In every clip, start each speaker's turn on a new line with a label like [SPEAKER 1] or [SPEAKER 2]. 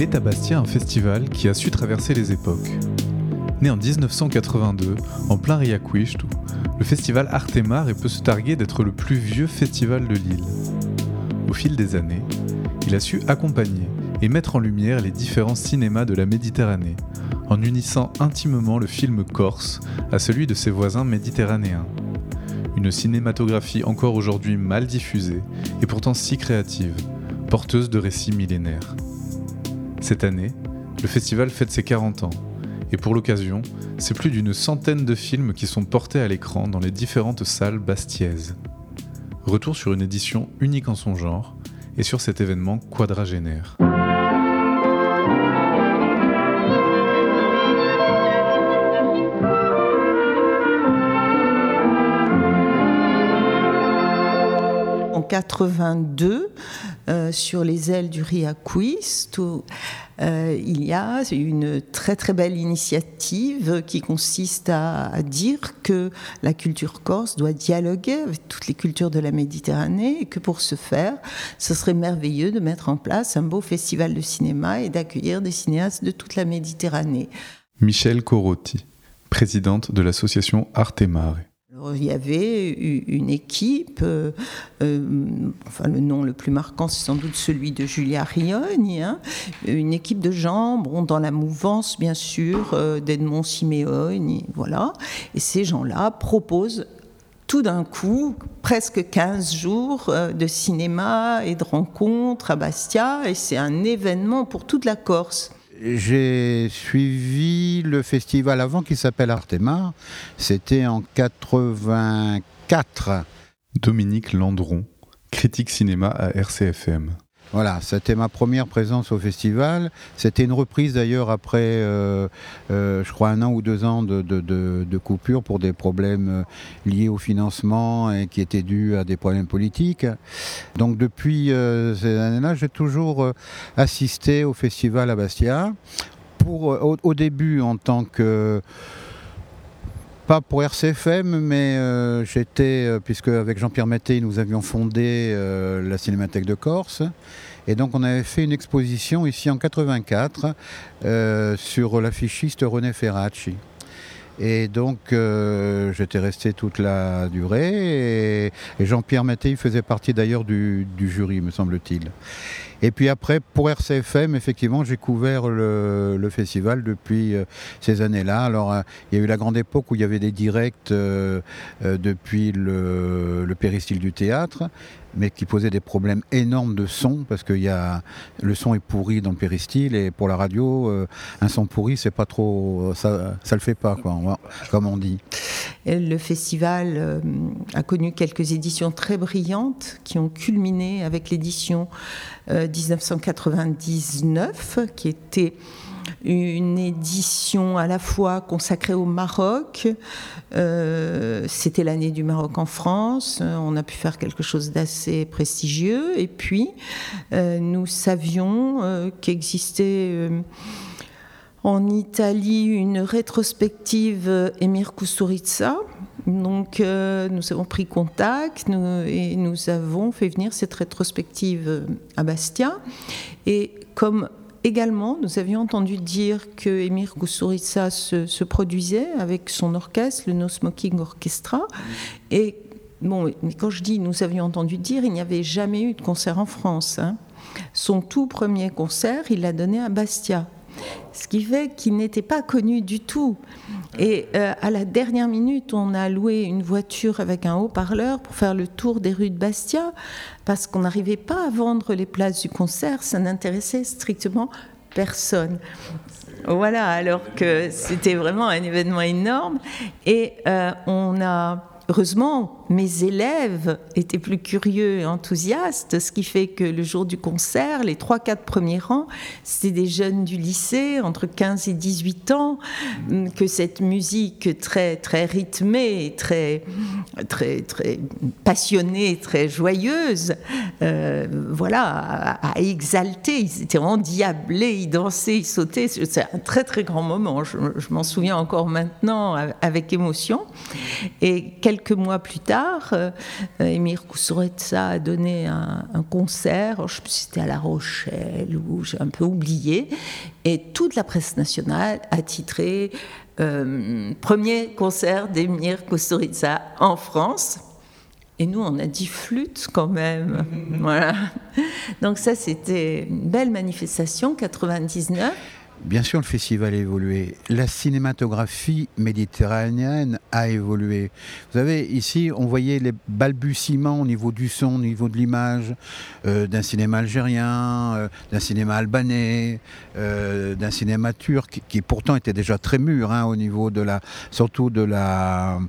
[SPEAKER 1] Il est à Bastia un festival qui a su traverser les époques. Né en 1982, en plein Riacuishtu, le festival Artemare peut se targuer d'être le plus vieux festival de l'île. Au fil des années, il a su accompagner et mettre en lumière les différents cinémas de la Méditerranée, en unissant intimement le film corse à celui de ses voisins méditerranéens. Une cinématographie encore aujourd'hui mal diffusée et pourtant si créative, porteuse de récits millénaires. Cette année, le festival fête ses 40 ans, et pour l'occasion, c'est plus d'une centaine de films qui sont portés à l'écran dans les différentes salles bastiaises. Retour sur une édition unique en son genre, et sur cet événement quadragénaire.
[SPEAKER 2] 82, euh, sur les ailes du Riaquist, euh, il y a une très très belle initiative qui consiste à, dire que la culture corse doit dialoguer avec toutes les cultures de la Méditerranée et que pour ce faire, ce serait merveilleux de mettre en place un beau festival de cinéma et d'accueillir des cinéastes de toute la Méditerranée.
[SPEAKER 1] Michel Corotti, présidente de l'association Arte Mare
[SPEAKER 2] il y avait une équipe, euh, euh, enfin le nom le plus marquant c'est sans doute celui de Julia Rioni, hein, une équipe de gens dans la mouvance bien sûr euh, d'Edmond Simeone, voilà. Et ces gens-là proposent tout d'un coup presque 15 jours de cinéma et de rencontres à Bastia et c'est un événement pour toute la Corse.
[SPEAKER 3] J'ai suivi le festival avant qui s'appelle Artemar. C'était en 84.
[SPEAKER 1] Dominique Landron, critique cinéma à RCFM.
[SPEAKER 3] Voilà, c'était ma première présence au festival. C'était une reprise d'ailleurs après, euh, euh, je crois, un an ou deux ans de, coupure pour des problèmes euh, liés au financement et qui étaient dus à des problèmes politiques. Donc depuis ces années-là, j'ai toujours assisté au festival à Bastia. Au début en tant que pas pour RCFM, mais j'étais, puisque avec Jean-Pierre Maté, nous avions fondé la Cinémathèque de Corse. Et donc on avait fait une exposition ici en 84 sur l'affichiste René Ferracci. Et donc j'étais resté toute la durée et, Jean-Pierre Maté faisait partie d'ailleurs du, jury, me semble-t-il. Et puis après, pour RCFM, effectivement, j'ai couvert le, festival depuis euh, ces années-là. Alors, euh, il y a eu la grande époque où il y avait des directs euh, depuis le, le péristyle du théâtre mais qui posait des problèmes énormes de son, parce que y a, le son est pourri dans le péristyle, et pour la radio, un son pourri, c'est pas trop. Ça, ça le fait pas, quoi, comme on dit.
[SPEAKER 2] Le festival a connu quelques éditions très brillantes qui ont culminé avec l'édition 1999, qui était une édition à la fois consacrée au Maroc. Euh, c'était l'année du Maroc en France. On a pu faire quelque chose d'assez prestigieux. Et puis, euh, nous savions euh, qu'existait en Italie une rétrospective Emir Kusturica. Donc nous avons pris contact et nous avons fait venir cette rétrospective à Bastia. Et comme également, nous avions entendu dire que Emir Kusturica se, produisait avec son orchestre, le No Smoking Orchestra. Et bon, mais quand je dis nous avions entendu dire, il n'y avait jamais eu de concert en France. Hein. Son tout premier concert, il l'a donné à Bastia ce qui fait qu'il n'était pas connu du tout. Et euh, à la dernière minute, on a loué une voiture avec un haut-parleur pour faire le tour des rues de Bastia, parce qu'on n'arrivait pas à vendre les places du concert, ça n'intéressait strictement personne. Voilà, alors que c'était vraiment un événement énorme. Et euh, on a Heureusement, mes élèves étaient plus curieux et enthousiastes, ce qui fait que le jour du concert, les 3-4 premiers rangs, c'était des jeunes du lycée, entre 15 et 18 ans, que cette musique très, très rythmée, très, très, très passionnée, très joyeuse, euh, voilà, a, exalté. Ils étaient endiablés, ils dansaient, ils sautaient. C'est un très, très grand moment. Je, m'en souviens encore maintenant avec émotion. Et quelques mois plus tard, tard, euh, Emir Kusturica a donné un, concert, je sais plus si c'était à La Rochelle ou j'ai un peu oublié, et toute la presse nationale a titré Premier concert d'Emir Kusturica en France. Et nous, on a dit flûte quand même. voilà. Donc ça, c'était une belle manifestation, 99.
[SPEAKER 3] Bien sûr, le festival a évolué. La cinématographie méditerranéenne a évolué. Vous savez, ici, on voyait les balbutiements au niveau du son, au niveau de l'image, euh, d'un cinéma algérien, euh, d'un cinéma albanais, euh, d'un cinéma turc, qui pourtant était déjà très mûr hein, au niveau de la, surtout de la,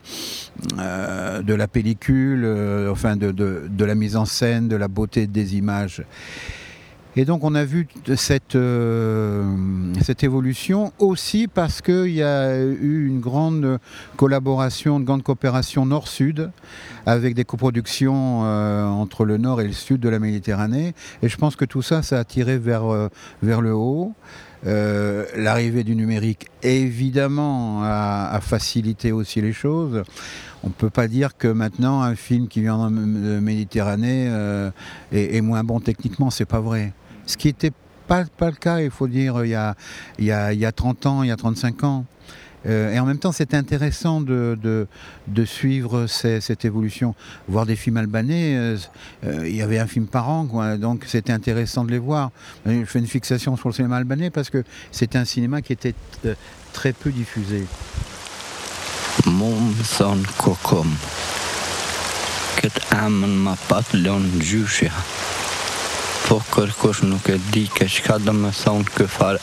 [SPEAKER 3] de la pellicule, enfin de, de la mise en scène, de la beauté des images. Et donc on a vu cette, euh, cette évolution aussi parce qu'il y a eu une grande collaboration, une grande coopération nord-sud avec des coproductions euh, entre le nord et le sud de la Méditerranée. Et je pense que tout ça, ça a tiré vers, euh, vers le haut. L'arrivée du numérique, évidemment, a, facilité aussi les choses. On ne peut pas dire que maintenant un film qui vient de Méditerranée est, est, moins bon techniquement, c'est pas vrai. Ce qui n'était pas, le cas, il faut dire, il y, a, il, y a, il y a 30 ans, il y a 35 ans. Euh, et en même temps, c'était intéressant de, suivre cette évolution. Voir des films albanais, euh, euh, il y avait un film par an, donc c'était intéressant de les voir. Je fais une fixation sur le cinéma albanais parce que c'était un cinéma qui était très peu diffusé.
[SPEAKER 2] Çka do më thonë ky far.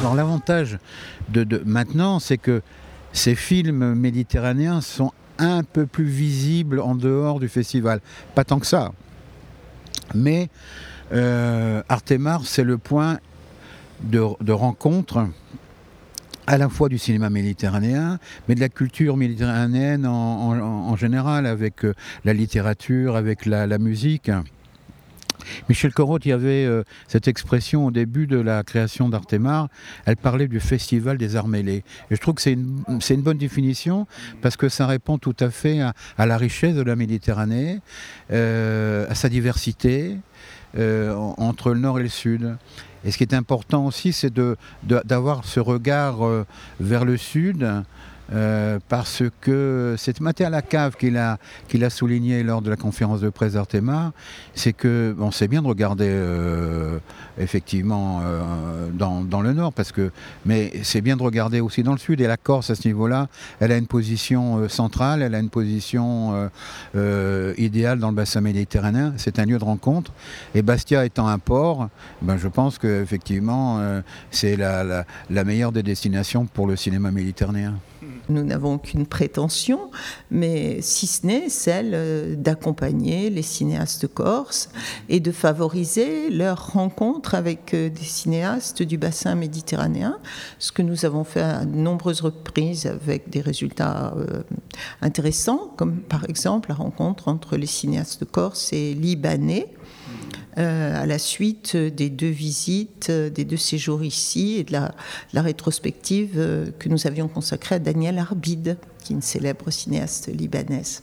[SPEAKER 3] Alors l'avantage de, maintenant, c'est que ces films méditerranéens sont un peu plus visible en dehors du festival. Pas tant que ça. Mais euh, Artemar, c'est le point de, rencontre à la fois du cinéma méditerranéen, mais de la culture méditerranéenne en, général, avec euh, la littérature, avec la musique. Michel Corot, il y avait euh, cette expression au début de la création d'Artemar, elle parlait du festival des arts mêlés. Et je trouve que c'est une, une, bonne définition parce que ça répond tout à fait à, la richesse de la Méditerranée, euh, à sa diversité euh, entre le nord et le sud. Et ce qui est important aussi, c'est d'avoir ce regard vers le sud euh, parce que Mathieu Lacave qui l'a, qui l'a souligné lors de la conférence de presse d'Artema, c'est que bon, c'est bien de regarder euh, effectivement euh, dans, dans, le nord, parce que, mais c'est bien de regarder aussi dans le sud. Et la Corse, à ce niveau-là, elle a une position centrale, elle a une position idéale dans le bassin méditerranéen. C'est un lieu de rencontre. Et Bastia étant un port, ben, je pense qu'effectivement, c'est la, la, la meilleure des destinations pour le cinéma méditerranéen
[SPEAKER 2] nous n'avons aucune prétention, mais si ce n'est celle euh, d'accompagner les cinéastes corses et de favoriser leur rencontre avec euh, des cinéastes du bassin méditerranéen, ce que nous avons fait à de nombreuses reprises avec des résultats euh, intéressants, comme par exemple la rencontre entre les cinéastes corses et libanais à la suite des deux visites, euh, des deux séjours ici et de la, rétrospective euh, que nous avions consacrée à Daniel Arbid, qui est une célèbre cinéaste libanaise.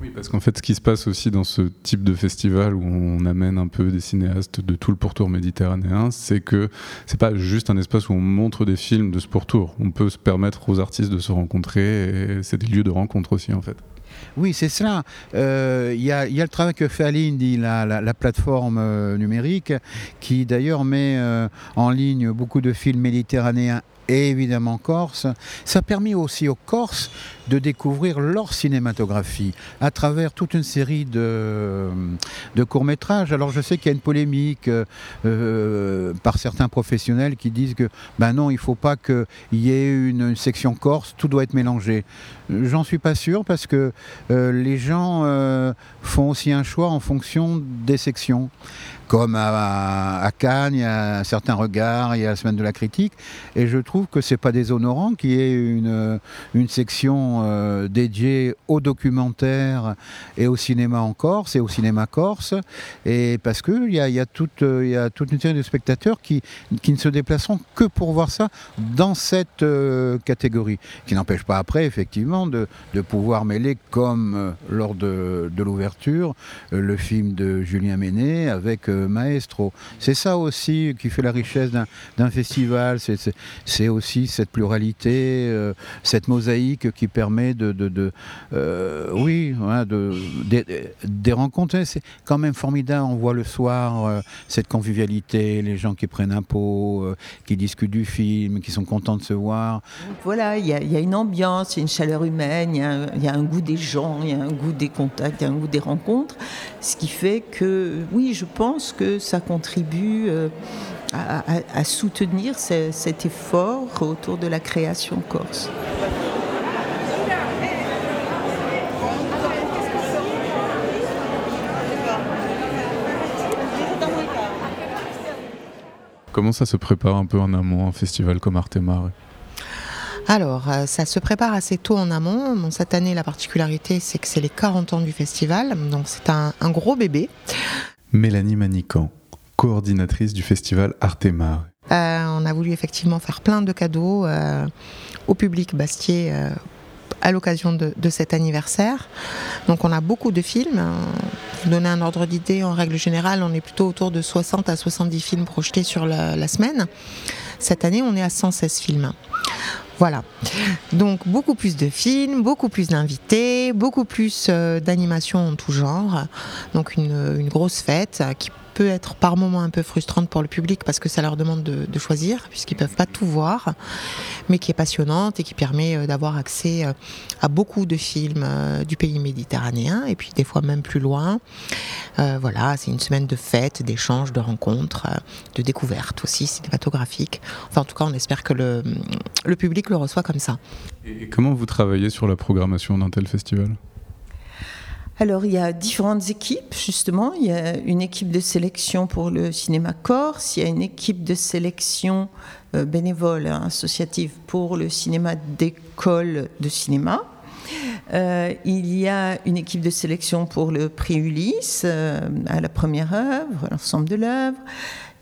[SPEAKER 1] Oui, parce qu'en fait, ce qui se passe aussi dans ce type de festival où on amène un peu des cinéastes de tout le pourtour méditerranéen, c'est que c'est pas juste un espace où on montre des films de ce pourtour. On peut se permettre aux artistes de se rencontrer et c'est des lieux de rencontre aussi, en fait.
[SPEAKER 3] Oui, c'est cela. Euh, il y, a le travail que fait Aline, la, la, plateforme euh, numérique, qui d'ailleurs met euh, en ligne beaucoup de films méditerranéens et évidemment corse. Ça a permis aussi aux Corses de découvrir leur cinématographie à travers toute une série de, de courts-métrages. Alors je sais qu'il y a une polémique euh, euh, par certains professionnels qui disent que ben non, il ne faut pas qu'il y ait une, section corse, tout doit être mélangé. J'en suis pas sûr parce que euh, les gens font aussi un choix en fonction des sections comme à, Cannes, il y a un certain regard, il y a la semaine de la critique, et je trouve que c'est pas déshonorant qu'il y ait une, une section euh, dédiée au documentaire et au cinéma en Corse et au cinéma corse, et parce qu'il y a, y, a toute, y a toute une série de spectateurs qui, ne se déplaceront que pour voir ça dans cette euh, catégorie, qui n'empêche pas après, effectivement, de, pouvoir mêler, comme euh, lors de, de l'ouverture, le film de Julien Ménet avec maestro. C'est ça aussi qui fait la richesse d'un festival, c'est aussi cette pluralité, euh, cette mosaïque qui permet de, de, euh, oui, de, des rencontres. C'est quand même formidable, on voit le soir euh, cette convivialité, les gens qui prennent un pot, qui discutent du film, qui sont contents de se voir.
[SPEAKER 2] Voilà, il y, a une ambiance, il y a une chaleur humaine, il y, a un goût des gens, il y a un goût des contacts, il y a un goût des rencontres, ce qui fait que, oui, je pense que ça contribue euh, à, soutenir cet effort autour de la création corse.
[SPEAKER 1] Comment ça se prépare un peu en amont un festival comme Artemare
[SPEAKER 4] alors, euh, ça se prépare assez tôt en amont. cette année, la particularité, c'est que c'est les 40 ans du festival. Donc, c'est un, gros bébé.
[SPEAKER 1] Mélanie Manican, coordinatrice du festival Artemar.
[SPEAKER 4] Euh, on a voulu effectivement faire plein de cadeaux euh, au public bastier euh, à l'occasion de, cet anniversaire. Donc on a beaucoup de films. Pour donner un ordre d'idée, en règle générale, on est plutôt autour de 60 à 70 films projetés sur la semaine. Cette année, on est à 116 films. Voilà. Donc beaucoup plus de films, beaucoup plus d'invités, beaucoup plus euh, d'animations en tout genre. Donc une, une grosse fête qui peut être par moments un peu frustrante pour le public parce que ça leur demande de, choisir puisqu'ils peuvent pas tout voir, mais qui est passionnante et qui permet euh, d'avoir accès euh, à beaucoup de films euh, du pays méditerranéen et puis des fois même plus loin. voilà, c'est une semaine de fêtes, d'échanges, de rencontres, de découvertes aussi cinématographiques. Enfin, en tout cas, on espère que le, le public le reçoit comme ça.
[SPEAKER 1] Et comment vous travaillez sur la programmation d'un tel festival?
[SPEAKER 2] Alors, il y a différentes équipes, justement. Il y a une équipe de sélection pour le cinéma corse, il y a une équipe de sélection euh, bénévole, associative pour le cinéma d'école de cinéma. Euh, il y a une équipe de sélection pour le prix Ulysse, euh, à la première œuvre, l'ensemble de l'œuvre.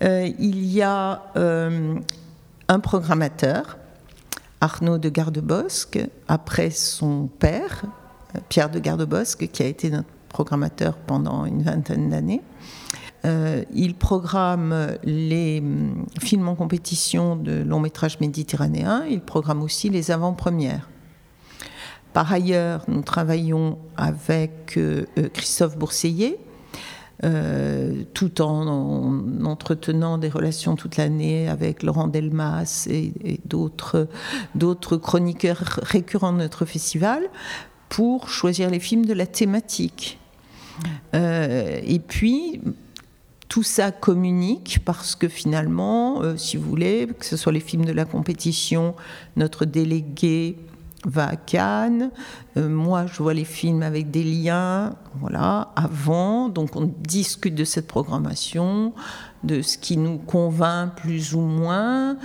[SPEAKER 2] il y a un programmateur, Arnaud de Gardebosque, après son père, Pierre de Gardebosque, qui a été notre programmateur pendant une vingtaine d'années. Euh, il programme les hum, films en compétition de long métrage méditerranéen, il programme aussi les avant-premières. Par ailleurs, nous travaillons avec euh, euh, Christophe Bourseillet, tout en, entretenant des relations toute l'année avec Laurent Delmas et d'autres chroniqueurs récurrents de notre festival, pour choisir les films de la thématique. Euh, et puis, tout ça communique parce que finalement, euh, si vous voulez, que ce soit les films de la compétition, notre délégué va à Cannes, euh, moi je vois les films avec des liens, voilà, avant, donc on discute de cette programmation, de ce qui nous convainc plus ou moins.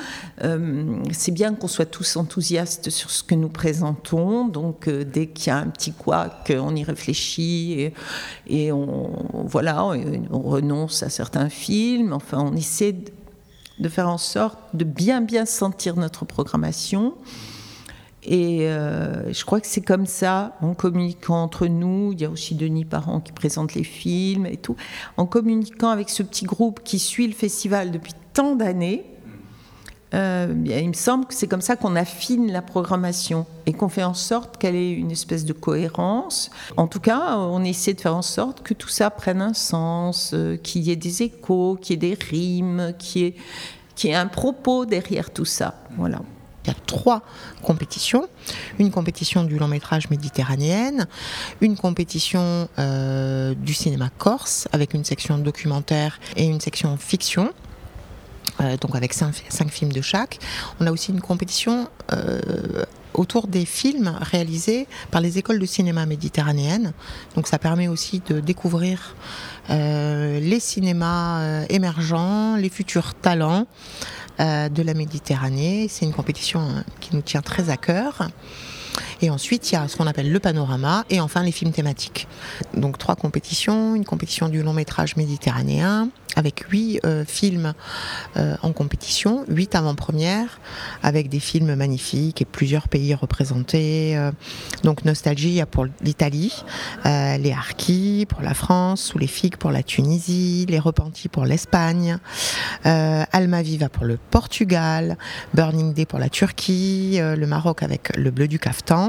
[SPEAKER 2] Euh, c'est bien qu'on soit tous enthousiastes sur ce que nous présentons, donc euh, dès qu'il y a un petit couac, on y réfléchit et, on, voilà, on renonce à certains films, enfin on essaie de faire en sorte de bien bien sentir notre programmation. Et euh, je crois que c'est comme ça, en communiquant entre nous. Il y a aussi Denis Parent qui présente les films et tout. En communiquant avec ce petit groupe qui suit le festival depuis tant d'années, euh, il me semble que c'est comme ça qu'on affine la programmation et qu'on fait en sorte qu'elle ait une espèce de cohérence. En tout cas, on essaie de faire en sorte que tout ça prenne un sens, euh, qu'il y ait des échos, qu'il y ait des rimes, qu'il y y ait un propos derrière tout ça. Voilà.
[SPEAKER 4] Il y a trois compétitions. Une compétition du long métrage méditerranéenne, une compétition euh, du cinéma corse avec une section documentaire et une section fiction. Euh, donc avec cinq, films de chaque. On a aussi une compétition euh, autour des films réalisés par les écoles de cinéma méditerranéennes. Donc ça permet aussi de découvrir les cinémas émergents, les futurs talents. Euh, de la Méditerranée. C'est une compétition qui nous tient très à cœur. Et ensuite, il y a ce qu'on appelle le panorama et enfin les films thématiques. Donc trois compétitions, une compétition du long métrage méditerranéen, avec huit euh, films euh, en compétition, huit avant-premières, avec des films magnifiques et plusieurs pays représentés. Euh. donc Nostalgie pour l'Italie, les Harkis pour la France, Sous les figues pour la Tunisie, Les Repentis pour l'Espagne, Alma Viva pour le Portugal, Burning Day pour la Turquie, le Maroc avec Le Bleu du Caftan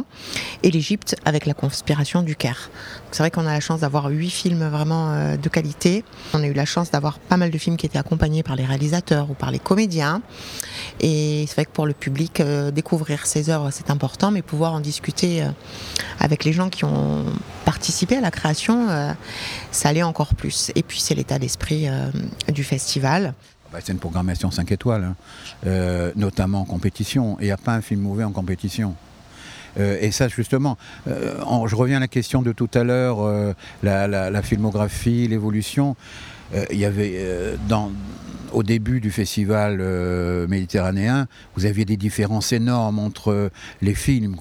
[SPEAKER 4] et l'Égypte avec La Conspiration du Caire. C'est vrai qu'on a la chance d'avoir huit films vraiment de qualité. On a eu la chance d'avoir pas mal de films qui étaient accompagnés par les réalisateurs ou par les comédiens. Et c'est vrai que pour le public, euh, découvrir ces œuvres, c'est important, mais pouvoir en discuter euh, avec les gens qui ont participé à la création, euh, ça allait encore plus. Et puis c'est l'état d'esprit du festival.
[SPEAKER 3] Bah, c'est une programmation 5 étoiles, hein. notamment en compétition. Il n'y a pas un film mauvais en compétition. Et ça, justement, je reviens à la question de tout à l'heure, la, filmographie, l'évolution. Euh, il y avait euh, dans, au début du festival euh, méditerranéen, vous aviez des différences énormes entre les films.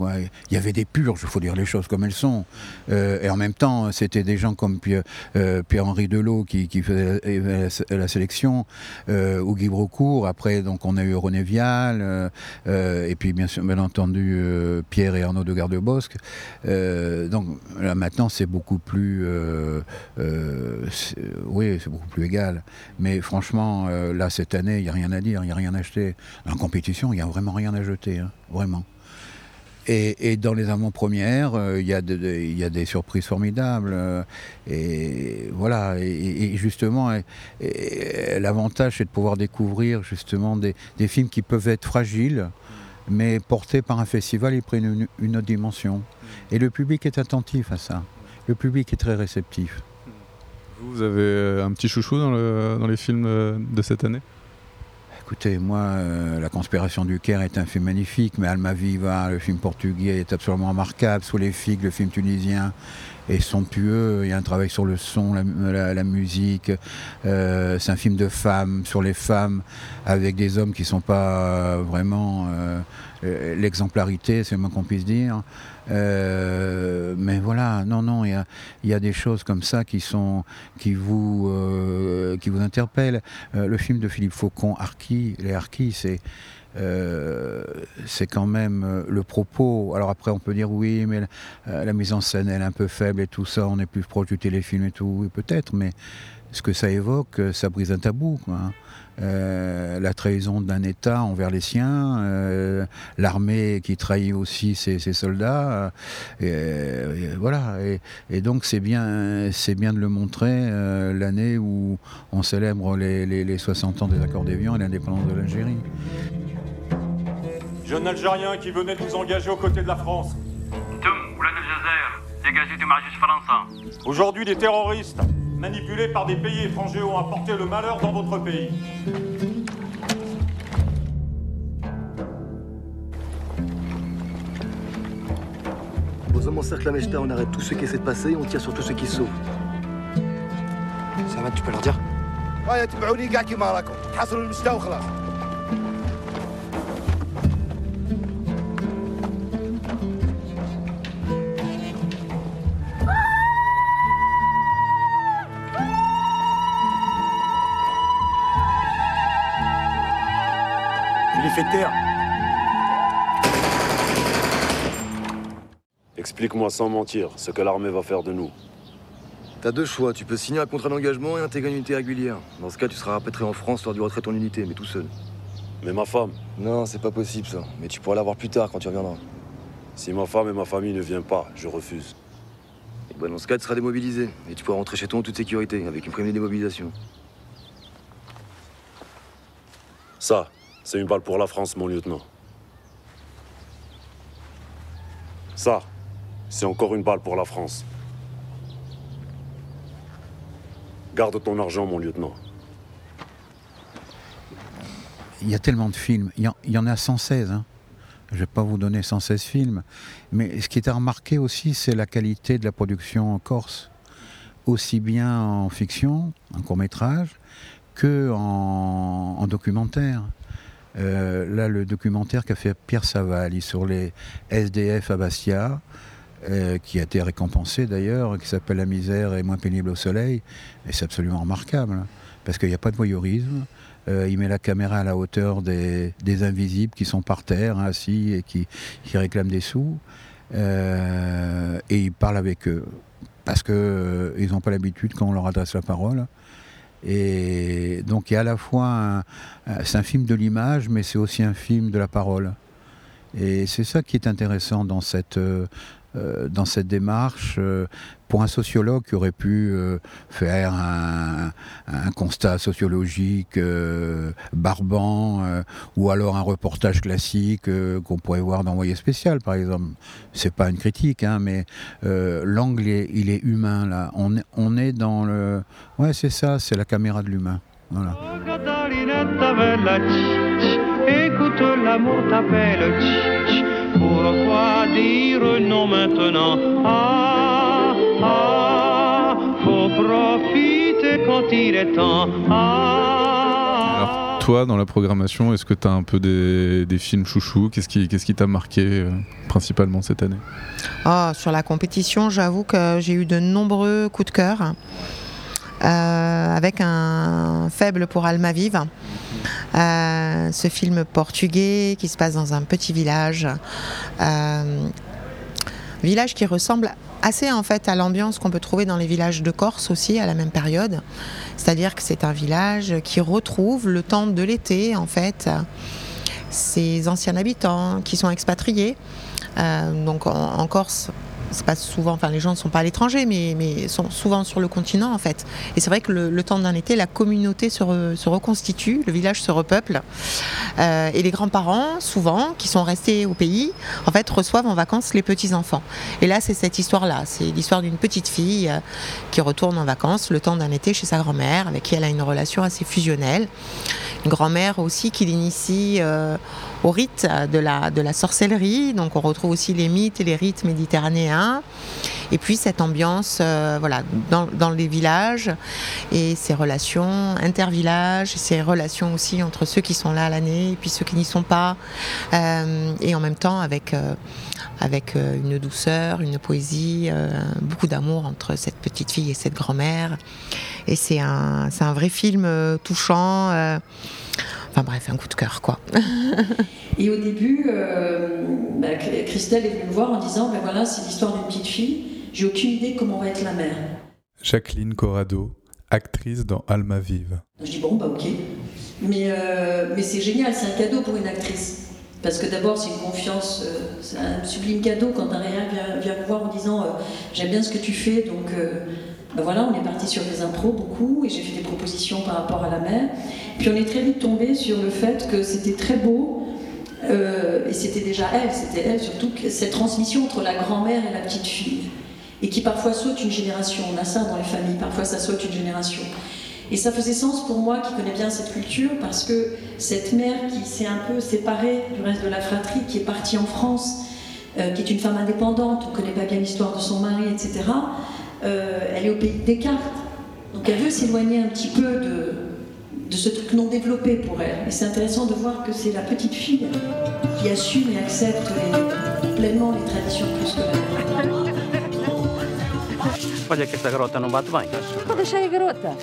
[SPEAKER 3] Il y avait des purges, il faut dire les choses comme elles sont. et en même temps, c'était des gens comme Pierre, henri Delot qui, faisait la, sélection, ou Guy Brocourt. Après, donc, on a eu René Vial, et puis bien entendu, Pierre et Arnaud de Gardebosque. donc là, maintenant, c'est beaucoup plus. oui, c'est beaucoup plus égal. Mais franchement, euh, là, cette année, il n'y a rien à dire, il n'y a rien à acheter. En compétition, il n'y a vraiment rien à jeter, hein, vraiment. Et, dans les avant-premières, euh, il y, a des surprises formidables. Euh, et voilà. Et, justement, l'avantage, c'est de pouvoir découvrir justement des, films qui peuvent être fragiles, mais portés par un festival, ils prennent une autre dimension. Et le public est attentif à ça. Le public est très réceptif.
[SPEAKER 1] Vous avez euh, un petit chouchou dans, les films euh, de cette année?
[SPEAKER 3] Écoutez, moi, euh, La conspiration du Caire est un film magnifique, mais Alma Viva, le film portugais, est absolument remarquable. Sous les figues, le film tunisien est somptueux. Il y a un travail sur le son, la, musique. c'est un film de femmes, sur les femmes, avec des hommes qui ne sont pas vraiment l'exemplarité, c'est le moins qu'on puisse dire. Euh, mais voilà, non, non, il y a, des choses comme ça qui sont qui vous euh, qui vous interpellent. Euh, le film de Philippe Faucon, Arki, les Arki, c'est quand même le propos. Alors après, on peut dire oui, mais la, mise en scène elle est un peu faible et tout ça. On est plus proche du téléfilm et tout, oui, peut-être, mais ce que ça évoque, ça brise un tabou. Quoi. Euh, la trahison d'un État envers les siens, euh, l'armée qui trahit aussi ses, soldats. Euh, et, voilà. Et, donc c'est bien, c'est bien de le montrer l'année où on célèbre les, 60 ans des accords d'Évian et l'indépendance de l'Algérie.
[SPEAKER 5] Jeune Algérien qui venait nous engager aux côtés de la France. Aujourd'hui, des terroristes manipulés par des pays étrangers ont apporté le malheur dans votre pays.
[SPEAKER 6] Aux hommes encerclent la Mechta, on arrête tous ceux qui essaient de passer et on tire sur tous ceux qui se sauvent. Ça va, tu peux leur dire
[SPEAKER 7] Explique-moi sans mentir ce que l'armée va faire de nous.
[SPEAKER 6] T'as deux choix. Tu peux signer un contrat d'engagement et intégrer une unité régulière. Dans ce cas, tu seras rapatrié en France lors du retrait de ton unité, mais tout seul.
[SPEAKER 7] Mais ma femme?
[SPEAKER 6] Non, c'est pas possible ça. Mais tu pourras l'avoir plus tard quand tu reviendras.
[SPEAKER 7] Si ma femme et ma famille ne viennent pas, je refuse.
[SPEAKER 6] Et dans ce cas, tu seras démobilisé. Et tu pourras rentrer chez toi en toute sécurité, avec une prime de démobilisation.
[SPEAKER 7] Ça, c'est une balle pour la France, mon lieutenant. Ça, c'est encore une balle pour la France. Garde ton argent, mon lieutenant.
[SPEAKER 3] Il y a tellement de films, il y en, a 116. Hein. Je ne vais pas vous donner 116 films, mais ce qui est à remarquer aussi, c'est la qualité de la production en Corse, aussi bien en fiction, en court métrage, que en documentaire. Euh, là, le documentaire qu'a fait Pierre Savali sur les SDF à Bastia, euh, qui a été récompensé d'ailleurs, qui s'appelle La misère est moins pénible au soleil, et c'est absolument remarquable, parce qu'il n'y a pas de voyeurisme. Euh, il met la caméra à la hauteur des, invisibles qui sont par terre, assis, et qui, réclament des sous. Et il parle avec eux, parce qu'ils n'ont pas l'habitude quand on leur adresse la parole. Et donc à la fois c'est un film de l'image, mais c'est aussi un film de la parole. Et c'est ça qui est intéressant dans cette, euh, euh, démarche. euh, pour un sociologue qui aurait pu euh, faire un, constat sociologique euh, barbant, euh, ou alors un reportage classique qu'on pourrait voir dans Envoyé spécial, par exemple. C'est pas une critique, hein, mais l'angle, il est humain là. On on est dans le, ouais, c'est ça, c'est la caméra de l'humain. Voilà.
[SPEAKER 8] Écoute l'amour t'appelle, pourquoi dire non maintenant? Ah, ah, faut profiter quand il est temps. Ah,
[SPEAKER 1] Alors, toi, dans la programmation, est-ce que tu as un peu des, des films chouchous? Qu'est-ce qui qu'est-ce qui t'a marqué euh, principalement cette année?
[SPEAKER 4] Ah, sur la compétition, j'avoue que j'ai eu de nombreux coups de cœur, euh, avec un faible pour Almavive. Euh, ce film portugais qui se passe dans un petit village, euh, village qui ressemble assez en fait à l'ambiance qu'on peut trouver dans les villages de Corse aussi à la même période. C'est-à-dire que c'est un village qui retrouve le temps de l'été en fait ses anciens habitants qui sont expatriés. Euh, donc en, en Corse, c'est pas souvent, enfin les gens ne sont pas à l'étranger, mais, mais sont souvent sur le continent en fait. Et c'est vrai que le, temps d'un été, la communauté se, se reconstitue, le village se repeuple, Euh, et les grands-parents, souvent, qui sont restés au pays, en fait, reçoivent en vacances les petits-enfants. Et là, c'est cette histoire-là, c'est l'histoire d'une petite fille euh, qui retourne en vacances le temps d'un été chez sa grand-mère, avec qui elle a une relation assez fusionnelle. Une grand-mère aussi qui l'initie euh, au rite de la, sorcellerie, donc on retrouve aussi les mythes et les rites méditerranéens. Et puis cette ambiance euh, voilà, dans, les villages et ces relations intervillages, ces relations aussi entre ceux qui sont là à l'année et puis ceux qui n'y sont pas. Euh, et en même temps avec, euh, une douceur, une poésie, beaucoup d'amour entre cette petite fille et cette grand-mère. Et c'est un, vrai film touchant. Enfin bref, un coup de cœur quoi.
[SPEAKER 9] Et au début, euh, bah, Christelle est venue me voir en disant ben voilà, c'est l'histoire d'une petite fille, j'ai aucune idée de comment va être la mère.
[SPEAKER 1] Jacqueline Corrado, actrice dans Alma Vive.
[SPEAKER 9] Je dis bon, bah ok. Mais, euh, mais c'est génial, c'est un cadeau pour une actrice. Parce que d'abord, c'est une confiance, euh, c'est un sublime cadeau quand un réel vient, vient me voir en disant euh, j'aime bien ce que tu fais, donc euh, ben voilà, on est parti sur des impros beaucoup et j'ai fait des propositions par rapport à la mère. Puis on est très vite tombé sur le fait que c'était très beau euh, et c'était déjà elle, c'était elle surtout, cette transmission entre la grand-mère et la petite fille et qui parfois saute une génération. On a ça dans les familles, parfois ça saute une génération. Et ça faisait sens pour moi qui connais bien cette culture parce que cette mère qui s'est un peu séparée du reste de la fratrie, qui est partie en France, euh, qui est une femme indépendante, on ne connaît pas bien l'histoire de son mari, etc., elle est au pays de Descartes. Donc elle veut s'éloigner un petit peu de, de ce truc non développé pour elle. Et c'est intéressant de voir que c'est la petite fille qui assume et accepte les- pleinement les traditions plus que la mère.
[SPEAKER 8] Olha que esta garota não bate bem.
[SPEAKER 10] Vou deixar a garota.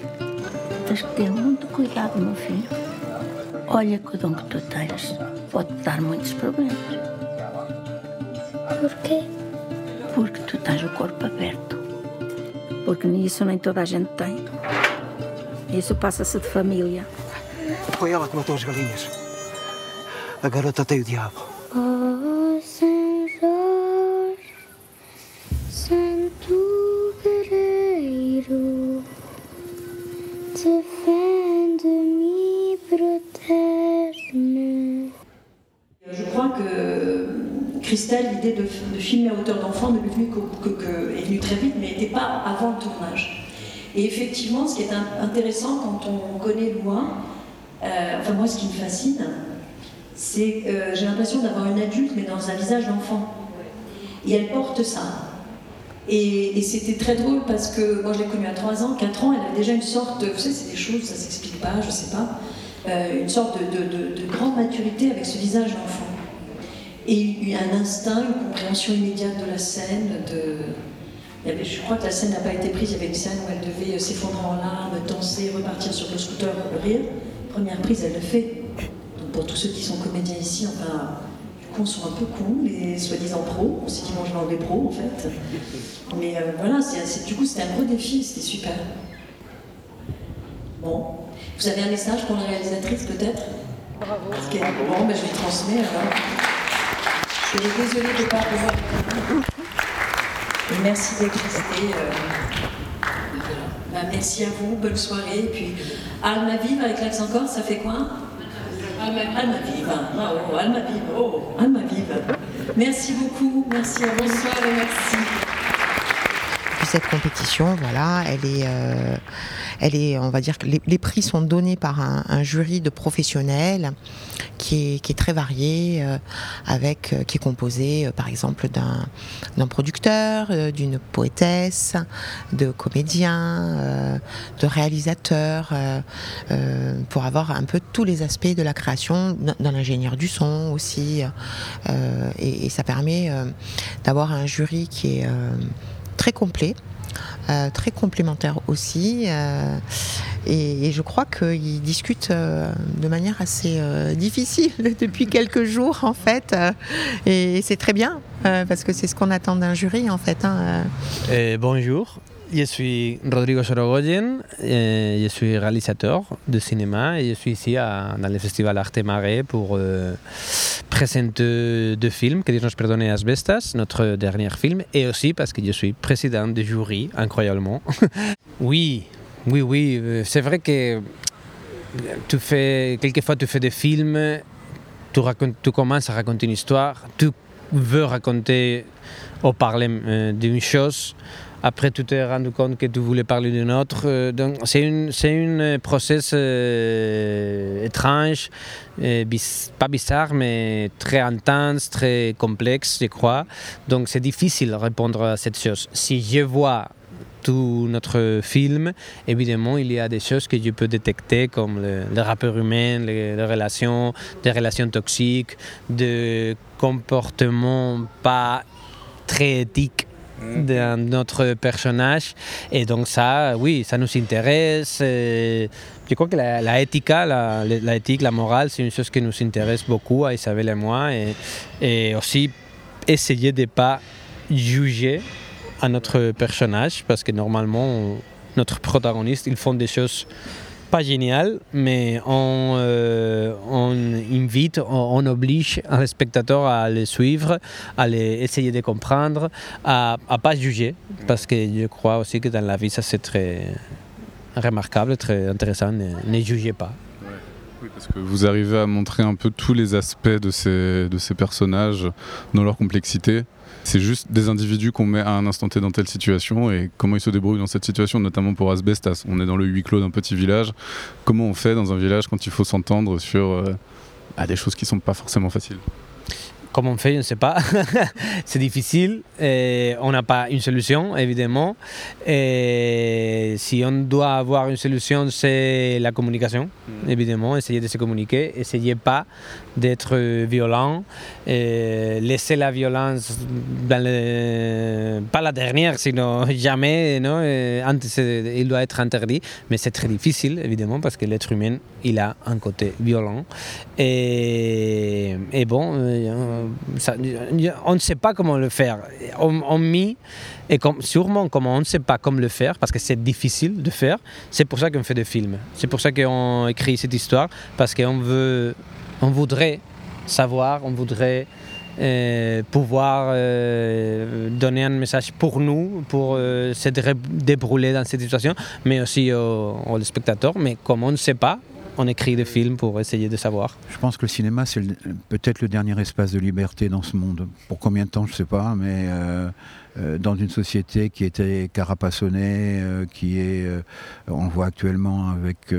[SPEAKER 10] Tens que ter muito cuidado, meu filho. Olha que o dom que tu tens pode te dar muitos problemas. Porquê? Porque tu tens o corpo aberto. Porque nisso nem toda a gente tem. Isso passa-se de família.
[SPEAKER 11] Foi ela que matou as galinhas. A garota tem o diabo.
[SPEAKER 12] São Jorge, Santo Guerreiro, defende-me e protege-me.
[SPEAKER 9] Je crois que Christelle l'idée de, de filmer à hauteur d'enfant ne lui est venue que, que- que- avant le tournage. Et effectivement, ce qui est in- intéressant quand on connaît loin, euh, enfin moi ce qui me fascine, c'est euh, j'ai l'impression d'avoir une adulte mais dans un visage d'enfant. Et elle porte ça. Et, c'était très drôle parce que moi je l'ai connue à 3 ans, 4 ans, elle avait déjà une sorte de, vous savez, c'est des choses, ça s'explique pas, je sais pas, euh, une sorte de- de grande maturité avec ce visage d'enfant. Et un instinct, une compréhension immédiate de la scène, de... il y avait- je crois que la scène n'a pas été prise, il y avait une scène où elle devait s'effondrer en larmes, danser, repartir sur le scooter, rire. Première prise, elle le fait. Donc pour tous ceux qui sont comédiens ici, enfin, du coup, on sont un peu cons, les soi-disant pros, on sait qu'ils mangent dans des pros en fait. Mais euh, voilà, c'est- c'est- du coup, c'était un gros défi, c'était super. Bon, vous avez un message pour la réalisatrice peut-être? Bravo. Bon, ben, je lui transmets alors. Je suis désolée de ne pas pouvoir. Et merci d'être resté. euh. Ben, merci à vous, bonne soirée. Et puis, Alma Vive avec l'accent corse, ça fait quoi? Alma, Alma Vive. Ah, oh, Alma Vive. Oh, Alma Vive. Merci beaucoup, merci à vous. Bonsoir et merci.
[SPEAKER 4] Puis cette compétition, voilà, elle est, euh, on va dire les, prix sont donnés par un, jury de professionnels qui est, très varié, euh, avec, euh, qui est composé, euh, par exemple, d'un, producteur, d'une poétesse, de comédiens, de réalisateurs, pour avoir un peu tous les aspects de la création, d'un ingénieur du son aussi, et, ça permet d'avoir un jury qui est très complet. Euh, très complémentaire aussi euh, et, et je crois qu'ils discutent euh, de manière assez difficile depuis quelques jours en fait et c'est très bien parce que c'est ce qu'on attend d'un jury en fait hein.
[SPEAKER 13] Eh, bonjour, je suis Rodrigo Sorogoyen, eh, je suis réalisateur de cinéma et je suis ici à- dans le festival Arte Mare pour euh, présenter deux films, Que Dieu nous pardonne Asbestas, notre dernier film, et aussi parce que je suis président du jury, incroyablement. oui, oui, oui, euh, c'est vrai que tu fais, quelquefois tu fais des films, tu commences à raconter une histoire, tu veux raconter ou parler euh, d'une chose, après tu t'es rendu compte que tu voulais parler d'une autre. euh, donc c'est une, c'est une process euh, étrange, euh, bis- pas bizarre, mais très intense, très complexe, je crois. Donc c'est difficile de répondre à cette chose. Si je vois tout notre film, évidemment, il y a des choses que je peux détecter comme le, le rapport humain, les, les relations, des relations toxiques, des comportements pas très éthiques de notre personnage. Et donc ça, oui, ça nous intéresse. Je crois que la, la éthica, la, éthique, la morale, c'est une chose qui nous intéresse beaucoup à Isabelle et moi. Et, et aussi essayer de ne pas juger à notre personnage parce que normalement, notre protagoniste, ils font des choses pas géniales, mais on, euh, invite, on, oblige le spectateur à les suivre, à les essayer de comprendre, à ne pas juger, parce que je crois aussi que dans la vie, ça c'est très remarquable, très intéressant, ne, ne jugez pas.
[SPEAKER 1] Oui, parce que vous arrivez à montrer un peu tous les aspects de ces, de ces personnages dans leur complexité. C'est juste des individus qu'on met à un instant T dans telle situation et comment ils se débrouillent dans cette situation, notamment pour Asbestas. On est dans le huis clos d'un petit village. Comment on fait dans un village quand il faut s'entendre sur euh, des choses qui sont pas forcément faciles?
[SPEAKER 13] Comment on fait, je ne sais pas. c'est difficile. Et on n'a pas une solution, évidemment. Et si on doit avoir une solution, c'est la communication, évidemment. Essayer de se communiquer. Essayez pas d'être violent. Et laisser la violence dans le... Pas la dernière, sinon jamais. Non il doit être interdit. Mais c'est très difficile, évidemment, parce que l'être humain, il a un côté violent. Et, et bon, euh, on ne sait pas comment le faire. On, on et comme, sûrement comment on ne sait pas comment le faire, parce que c'est difficile de faire, c'est pour ça qu'on fait des films. C'est pour ça qu'on écrit cette histoire, parce qu'on veut, on voudrait savoir, on voudrait euh, pouvoir euh, donner un message pour nous, pour euh, se dé- débrouiller dans cette situation, mais aussi aux, aux spectateurs. Mais comme on ne sait pas, on écrit des films pour essayer de savoir.
[SPEAKER 3] Je pense que le cinéma, c'est peut-être le dernier espace de liberté dans ce monde. Pour combien de temps, je ne sais pas, mais euh, euh, dans une société qui était carapassonnée, euh, qui est, on le voit actuellement avec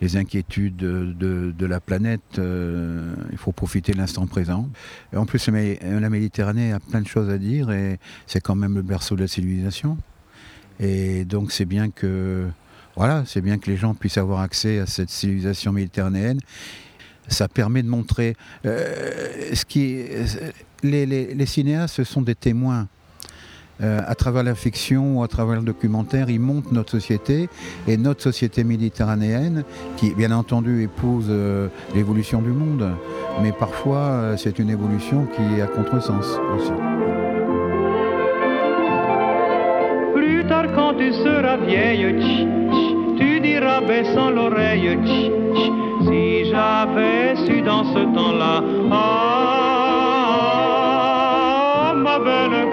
[SPEAKER 3] les inquiétudes de, la planète, il faut profiter de l'instant présent. Et en plus, la Méditerranée a plein de choses à dire et c'est quand même le berceau de la civilisation. Et donc, c'est bien que voilà, c'est bien que les gens puissent avoir accès à cette civilisation méditerranéenne. Ça permet de montrer euh, ce qui, les, cinéastes, ce sont des témoins. Euh, à travers la fiction ou à travers le documentaire, ils montrent notre société et notre société méditerranéenne, qui bien entendu épouse euh, l'évolution du monde, mais parfois c'est une évolution qui est à contresens aussi.
[SPEAKER 8] Quand tu seras vieille, tu diras baissant l'oreille, si j'avais su dans ce temps-là, ah, ma belle